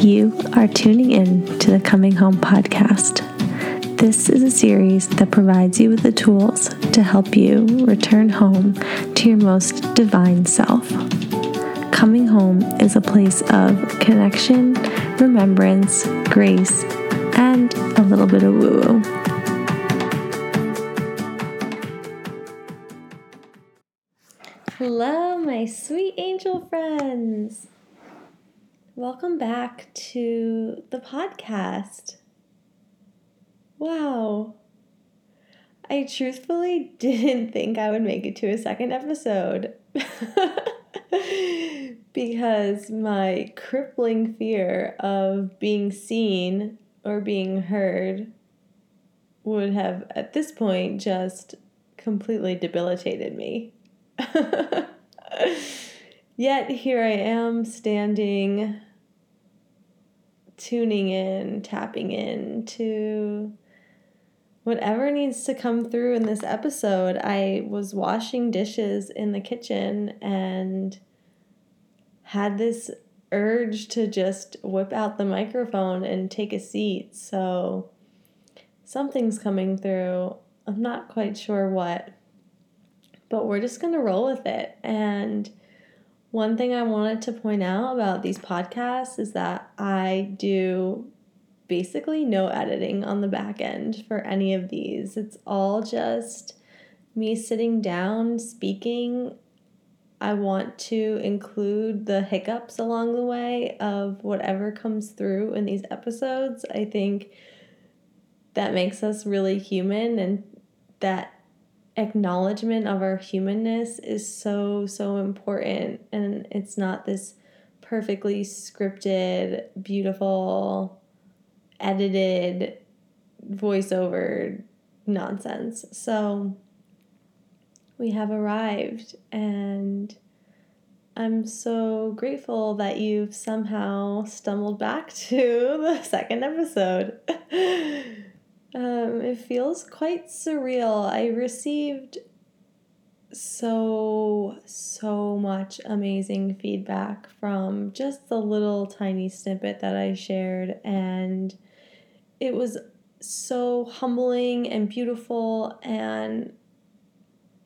You are tuning in to the Coming Home podcast. This is a series that provides you with the tools to help you return home to your most divine self. Coming home is a place of connection, remembrance, grace, and a little bit of woo woo. Hello, my sweet angel friends. Welcome back to the podcast. Wow. I truthfully didn't think I would make it to a second episode because my crippling fear of being seen or being heard would have, at this point, just completely debilitated me. Yet here I am standing, tuning in, tapping in to whatever needs to come through in this episode. I was washing dishes in the kitchen and had this urge to just whip out the microphone and take a seat. So something's coming through. I'm not quite sure what, but we're just going to roll with it. And one thing I wanted to point out about these podcasts is that I do basically no editing on the back end for any of these. It's all just me sitting down, speaking. I want to include the hiccups along the way of whatever comes through in these episodes. I think that makes us really human and that acknowledgement of our humanness is so so important and it's not this perfectly scripted beautiful edited voiceover nonsense so we have arrived and I'm so grateful that you've somehow stumbled back to the second episode. Um, it feels quite surreal. I received so, so much amazing feedback from just the little tiny snippet that I shared, and it was so humbling and beautiful, and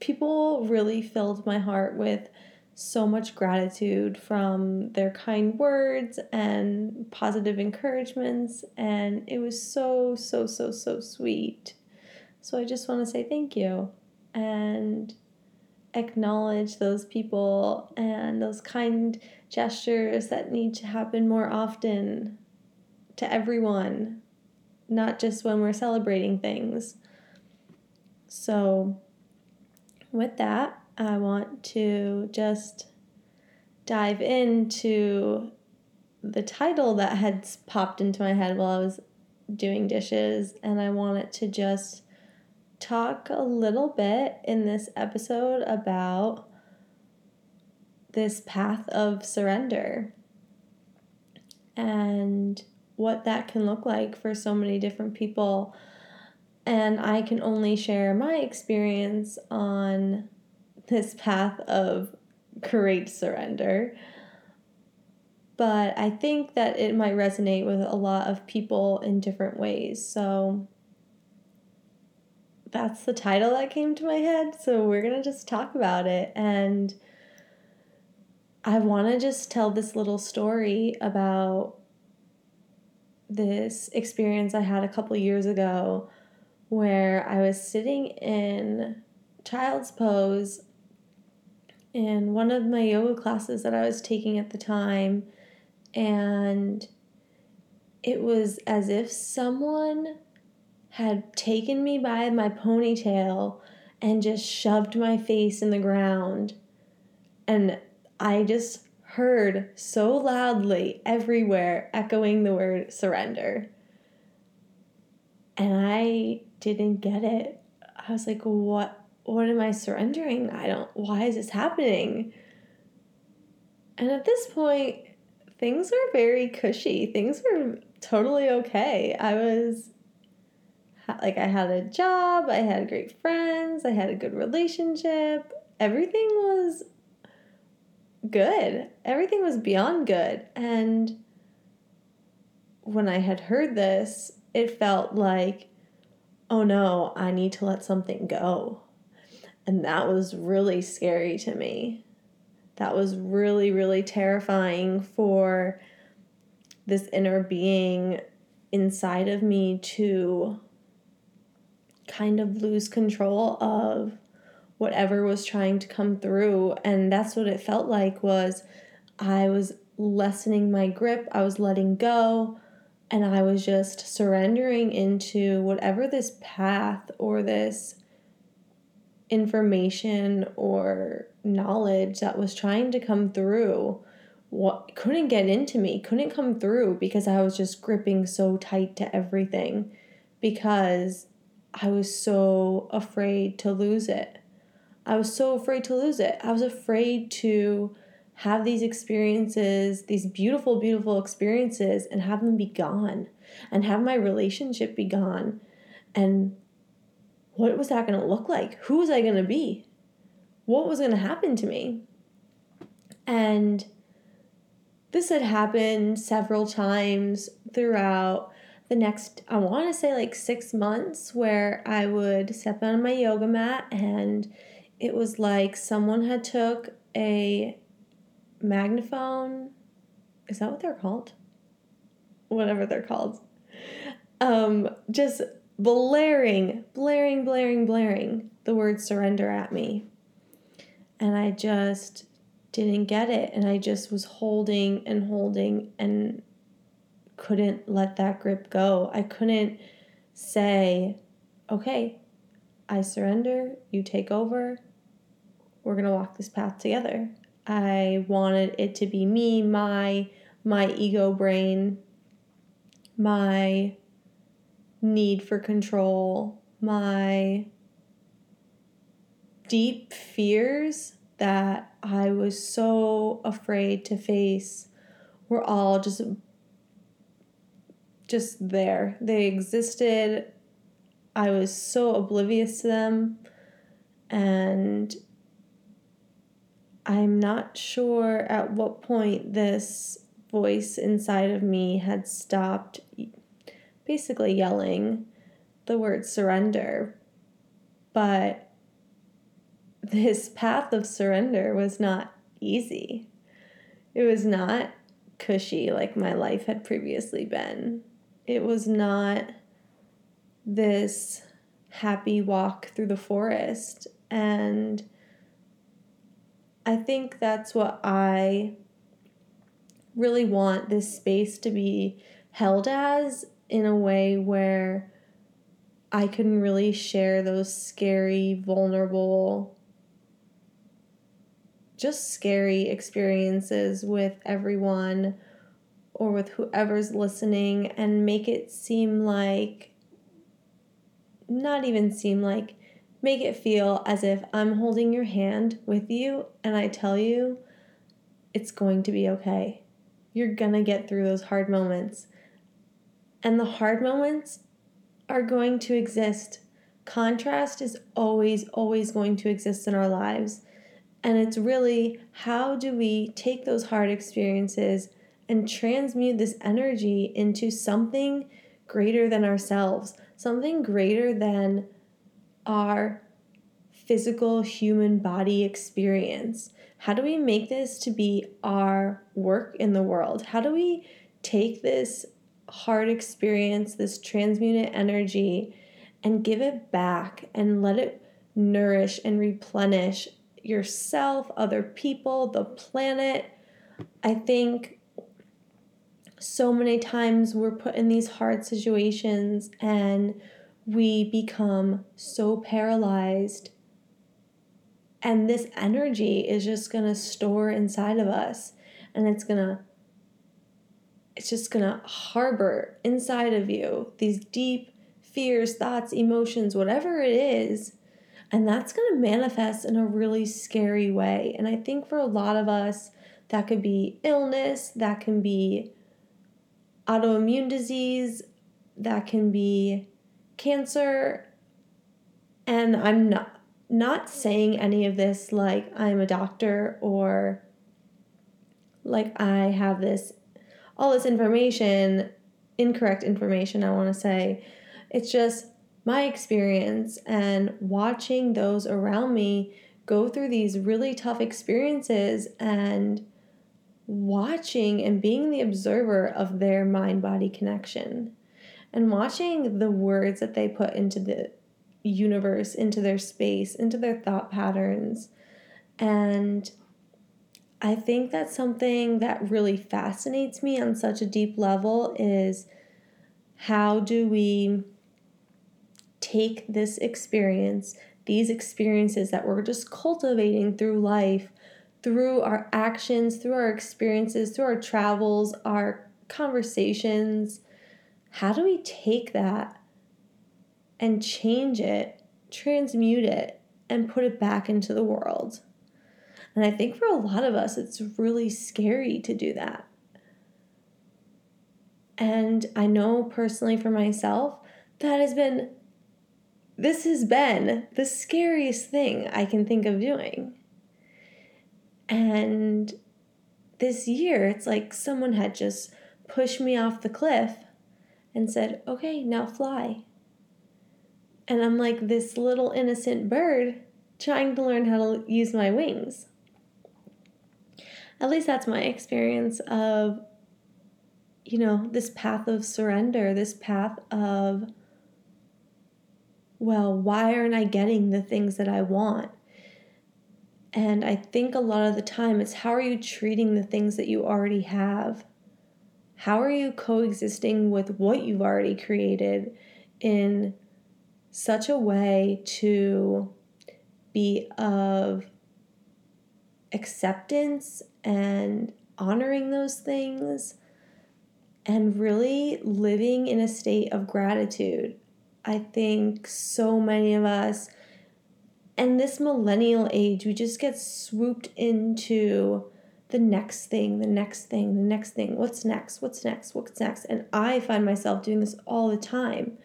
people really filled my heart with so much gratitude from their kind words and positive encouragements, and it was so, so, so, so sweet. So I just want to say thank you and acknowledge those people and those kind gestures that need to happen more often to everyone, not just when we're celebrating things. So, with that, I want to just dive into the title that had popped into my head while I was doing dishes, and I wanted to just talk a little bit in this episode about this path of surrender and what that can look like for so many different people. And I can only share my experience on this path of great surrender. But I think that it might resonate with a lot of people in different ways. So that's the title that came to my head. So we're going to just talk about it. And I want to just tell this little story about this experience I had a couple years ago where I was sitting in child's pose in one of my yoga classes that I was taking at the time, and it was as if someone had taken me by my ponytail and just shoved my face in the ground. And I just heard so loudly everywhere echoing the word surrender. And I didn't get it. I was like, what what am I surrendering? I don't, why is this happening? And at this point, things were very cushy. Things were totally okay. I was like, I had a job, I had great friends, I had a good relationship. Everything was good. Everything was beyond good. And when I had heard this, it felt like, oh no, I need to let something go. And that was really scary to me. That was really, really terrifying for this inner being inside of me to kind of lose control of whatever was trying to come through and that's what it felt like was i was lessening my grip i was letting go and i was just surrendering into whatever this path or this information or knowledge that was trying to come through what couldn't get into me couldn't come through because i was just gripping so tight to everything because i was so afraid to lose it. I was so afraid to lose it. I was afraid to have these experiences these beautiful beautiful experiences and have them be gone and have my relationship be gone and what was that going to look like who was i going to be what was going to happen to me and this had happened several times throughout the next, I want to say like six months, where I would step on my yoga mat and it was like someone had took a magnaphone. Is that what they're called? Whatever they're called. Um, just blaring, blaring, blaring, blaring the word surrender at me. And I just didn't get it and I just was holding and holding and couldn't let that grip go. I couldn't say, "Okay, I surrender, you take over. We're going to walk this path together." I wanted it to be me, my my ego brain, my need for control, my deep fears that I was so afraid to face were all just just there. They existed. I was so oblivious to them and I'm not sure at what point this voice inside of me had stopped basically yelling the word surrender. But this path of surrender was not easy. It was not cushy like my life had previously been. It was not this happy walk through the forest. And I think that's what I really want this space to be held as in a way where I can really share those scary, vulnerable just scary experiences with everyone or with whoever's listening and make it seem like not even seem like make it feel as if I'm holding your hand with you and I tell you it's going to be okay. You're to get through those hard moments. And the hard moments are going to exist. Contrast is always, always going to exist in our lives. And it's really how do we take those hard experiences and transmute this energy into something greater than ourselves, something greater than our physical human body experience? How do we make this to be our work in the world? How do we take this hard experience, this transmuted energy, and give it back and let it nourish and replenish yourself, other people, the planet. I think so many times we're put in these hard situations and we become so paralyzed. And this energy is just going to store inside of us and it's going to it's just to harbor inside of you these deep fears, thoughts, emotions, whatever it is and that's to manifest in a really scary way. And I think for a lot of us, that could be illness, that can be autoimmune disease, that can be cancer. And I'm not not saying any of this like I'm a doctor or like I have this all this information incorrect information, I want to say. It's just my experience and watching those around me go through these really tough experiences and watching and being the observer of their mind body connection and watching the words that they put into the universe, into their space, into their thought patterns. And I think that something that really fascinates me on such a deep level is how do we take this experience, these experiences that we're just cultivating through life, through our actions, through our experiences, through our travels, our conversations, how do we take that and change it, transmute it, and put it back into the world? And I think for a lot of us, it's really scary to do that. And I know personally for myself, that has been, this has been the scariest thing I can think of doing. And this year, it's like someone had just pushed me off the cliff and said, okay, now fly. And I'm like this little innocent bird trying to learn how to use my wings. At least that's my experience of, you know, this path of surrender, this path of, well, why aren't I getting the things that I want? And I think a lot of the time it's how are you treating the things that you already have? How are you coexisting with what you've already created in such a way to be of acceptance and honoring those things and really living in a state of gratitude? I think so many of us, in this millennial age, we just get swooped into the next thing, the next thing, the next thing. What's next? What's next? What's next? And I find myself doing this all the time.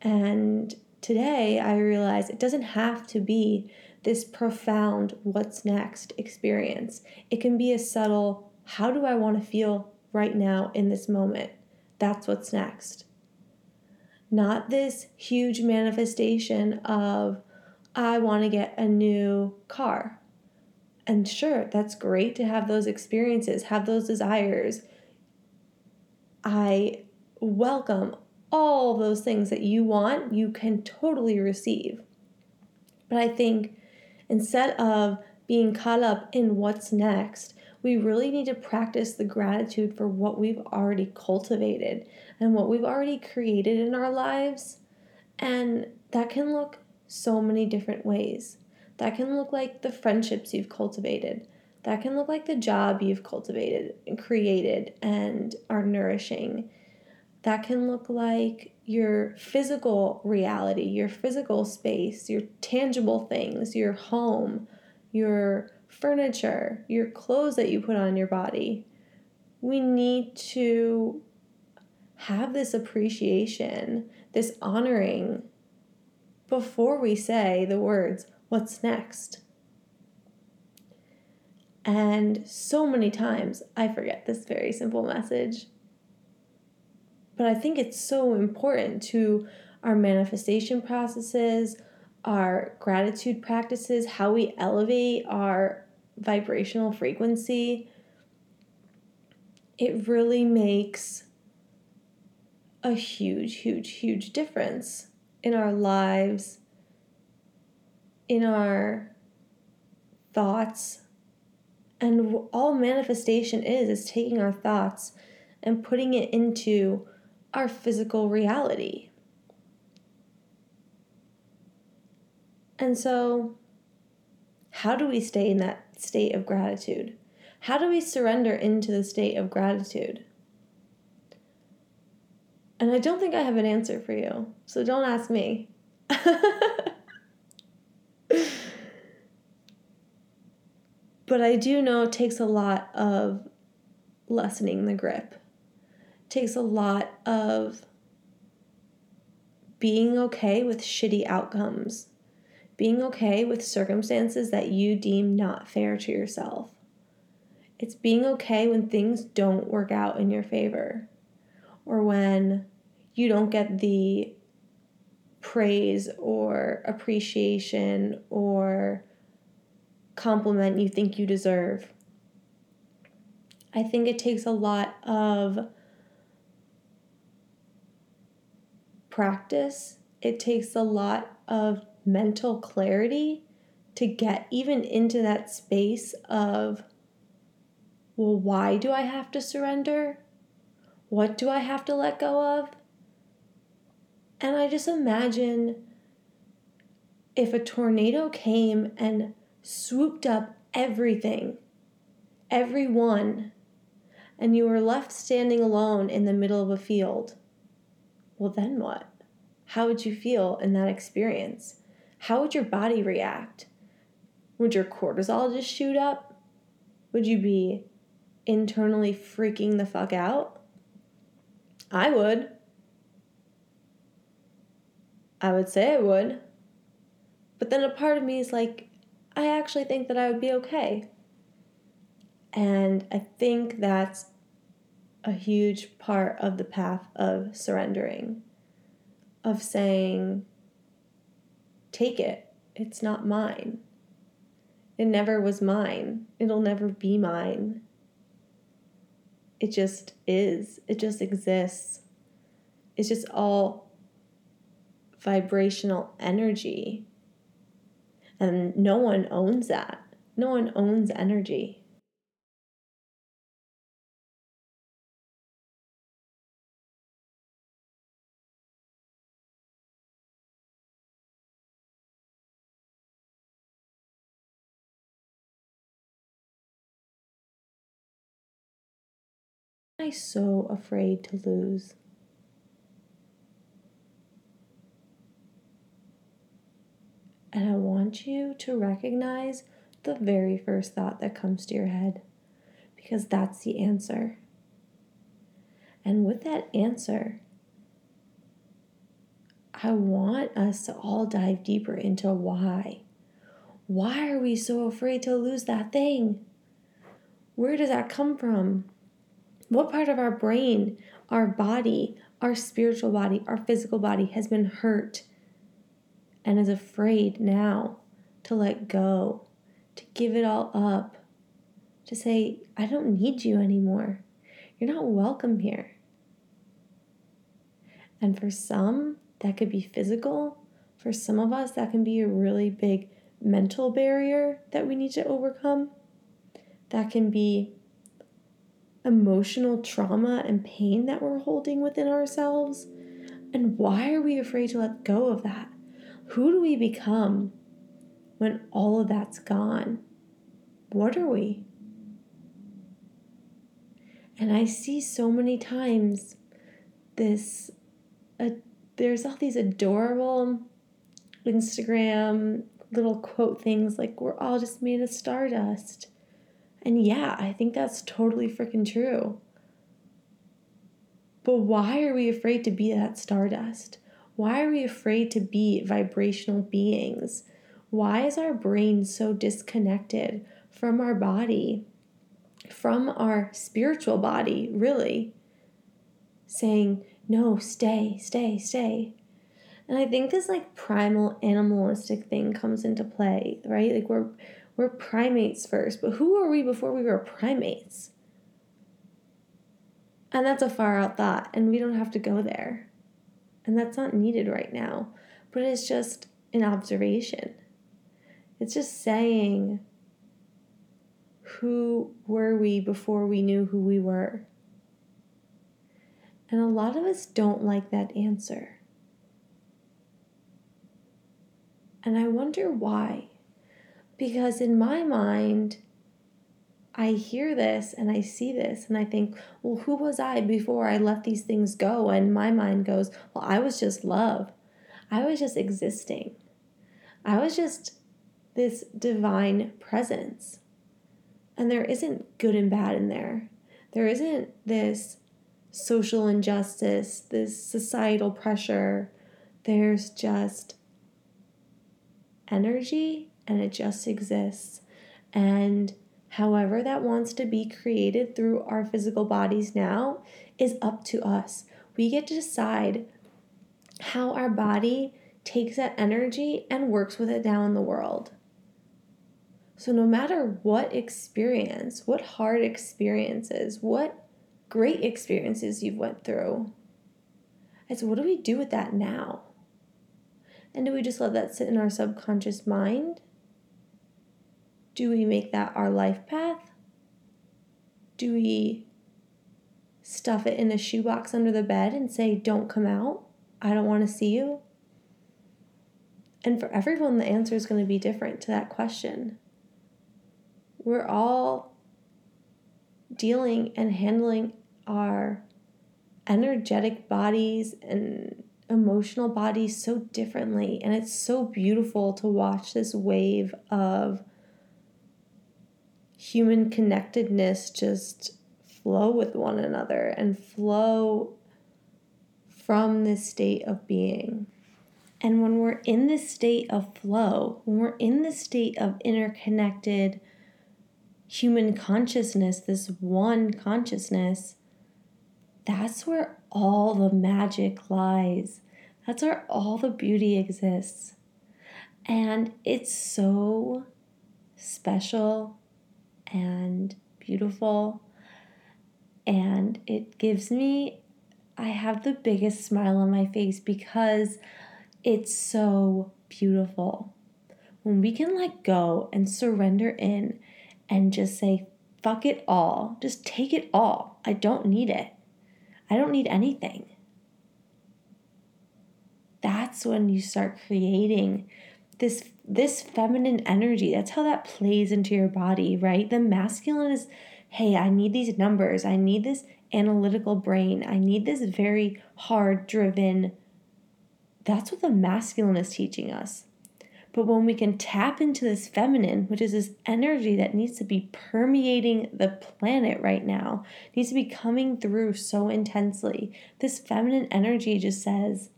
And today I realize it doesn't have to be this profound what's next experience. It can be a subtle, how do I want to feel right now in this moment? That's what's next. Not this huge manifestation of, I want to get a new car and sure, that's great to have those experiences, have those desires. I welcome all those things that you want, you can totally receive. But I think instead of being caught up in what's next, we really need to practice the gratitude for what we've already cultivated and what we've already created in our lives. And that can look so many different ways. That can look like the friendships you've cultivated. That can look like the job you've cultivated and created and are nourishing. That can look like your physical reality, your physical space, your tangible things, your home, your furniture, your clothes that you put on your body. We need to have this appreciation, this honoring before we say the words, What's next? And so many times I forget this very simple message. But I think it's so important to our manifestation processes, our gratitude practices, how we elevate our vibrational frequency. It really makes a huge, huge, huge difference in our lives in our thoughts. And all manifestation is, is taking our thoughts and putting it into our physical reality. And so, how do we stay in that state of gratitude? How do we surrender into the state of gratitude? And I don't think I have an answer for you, so don't ask me. but I do know it takes a lot of lessening the grip. Takes a lot of being okay with shitty outcomes, being okay with circumstances that you deem not fair to yourself. It's being okay when things don't work out in your favor, or when you don't get the praise or appreciation or compliment you think you deserve. I think it takes a lot of practice, it takes a lot of mental clarity to get even into that space of, well, why do I have to surrender? What do I have to let go of? And I just imagine if a tornado came and swooped up everything, everyone, and you were left standing alone in the middle of a field, well, then what? How would you feel in that experience? How would your body react? Would your cortisol just shoot up? Would you be internally freaking the fuck out? I would. I would say I would. But then a part of me is like, I actually think that I would be okay. And I think that's a huge part of the path of surrendering, of saying, take it, it's not mine. It never was mine. It'll never be mine. It just is. It just exists. It's just all vibrational energy. And no one owns that. No one owns energy. I so afraid to lose? And I want you to recognize the very first thought that comes to your head because that's the answer. And with that answer, I want us to all dive deeper into why. Why are we so afraid to lose that thing? Where does that come from? What part of our brain, our body, our spiritual body, our physical body has been hurt and is afraid now to let go, to give it all up, to say, I don't need you anymore. You're not welcome here. And for some, that could be physical. For some of us, that can be a really big mental barrier that we need to overcome. That can be emotional trauma and pain that we're holding within ourselves? And why are we afraid to let go of that? Who do we become when all of that's gone? What are we? And I see so many times this, uh, there's all these adorable Instagram little quote things like, we're all just made of stardust. And yeah, I think that's totally freaking true. But why are we afraid to be that stardust? Why are we afraid to be vibrational beings? Why is our brain so disconnected from our body, from our spiritual body, really? Saying, no, stay, stay, stay. And I think this like primal animalistic thing comes into play, right? Like we're we're primates first, but who were we before we were primates? And that's a far out thought, and we don't have to go there. And that's not needed right now, but it's just an observation. It's just saying, who were we before we knew who we were? And a lot of us don't like that answer. And I wonder why. Because in my mind, I hear this and I see this and I think, well, who was I before I let these things go? And my mind goes, well, I was just love. I was just existing. I was just this divine presence. And there isn't good and bad in there. There isn't this social injustice, this societal pressure. There's just energy and it just exists. And however that wants to be created through our physical bodies now is up to us. we get to decide how our body takes that energy and works with it down in the world. So, no matter what experience, what hard experiences, what great experiences you've went through, it's what do we do with that now? And do we just let that sit in our subconscious mind? Do we make that our life path? Do we stuff it in a shoebox under the bed and say, Don't come out? I don't want to see you? And for everyone, the answer is going to be different to that question. We're all dealing and handling our energetic bodies and emotional bodies so differently. And it's so beautiful to watch this wave of human connectedness just flow with one another and flow from this state of being. And when we're in this state of flow, when we're in this state of interconnected human consciousness, this one consciousness, that's where all the magic lies. That's where all the beauty exists. And it's so special and beautiful. And it gives me, I have the biggest smile on my face because it's so beautiful. When we can let go and surrender in and just say, fuck it all, just take it all. I don't need it. I don't need anything. That's when you start creating this this feminine energy. That's how that plays into your body, right? The masculine is, hey, I need these numbers. I need this analytical brain. I need this very hard driven. That's what the masculine is teaching us. But when we can tap into this feminine, which is this energy that needs to be permeating the planet right now, needs to be coming through so intensely, this feminine energy just says,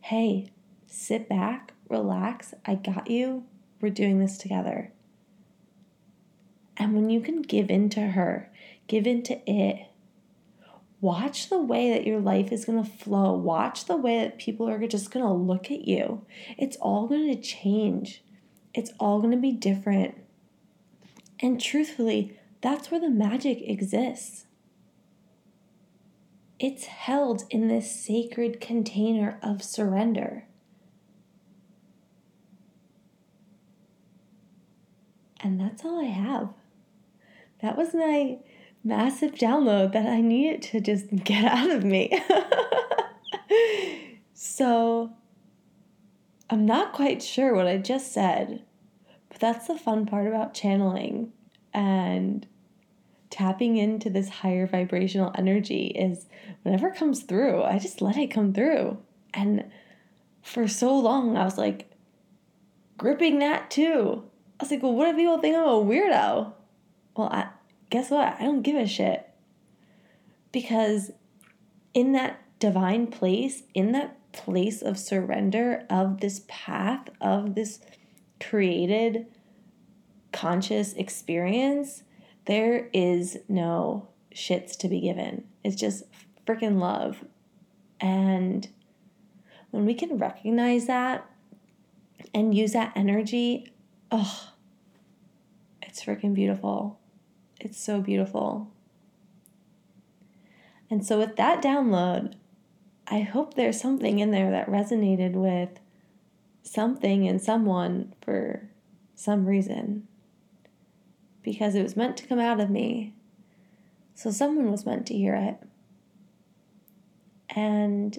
hey, sit back, relax, I got you, we're doing this together. And when you can give in to her, give in to it, watch the way that your life is going to flow. Watch the way that people are just going to look at you. It's all going to change, it's all going to be different. And truthfully, that's where the magic exists. It's held in this sacred container of surrender. And that's all I have. That was my massive download that I needed to just get out of me. so I'm not quite sure what I just said, but that's the fun part about channeling and tapping into this higher vibrational energy is whatever comes through, I just let it come through. And for so long, I was like gripping that too. Was like, well, what if people think I'm a weirdo? Well, I, guess what? I don't give a shit. Because in that divine place, in that place of surrender, of this path, of this created conscious experience, there is no shits to be given. It's just freaking love. And when we can recognize that and use that energy, oh, it's freaking beautiful. It's so beautiful. And so, with that download, I hope there's something in there that resonated with something and someone for some reason. Because it was meant to come out of me. So, someone was meant to hear it. And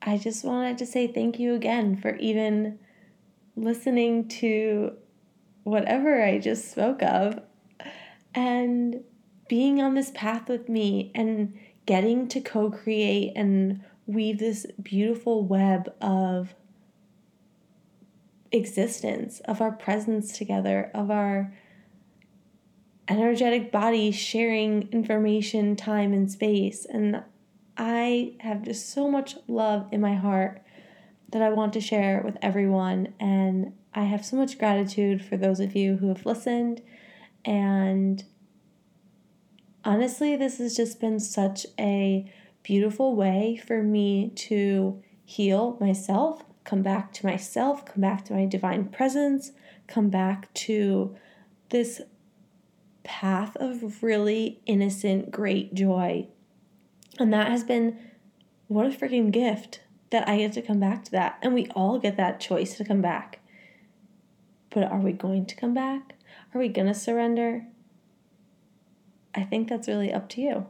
I just wanted to say thank you again for even listening to whatever I just spoke of and being on this path with me and getting to co create and weave this beautiful web of existence, of our presence together, of our energetic body sharing information, time, and space. And I have just so much love in my heart that I want to share with everyone. And I have so much gratitude for those of you who have listened and honestly, this has just been such a beautiful way for me to heal myself, come back to myself, come back to my divine presence, come back to this path of really innocent, great joy. And that has been what a freaking gift that I get to come back to that. And we all get that choice to come back. But are we going to come back? Are we going to surrender? I think that's really up to you.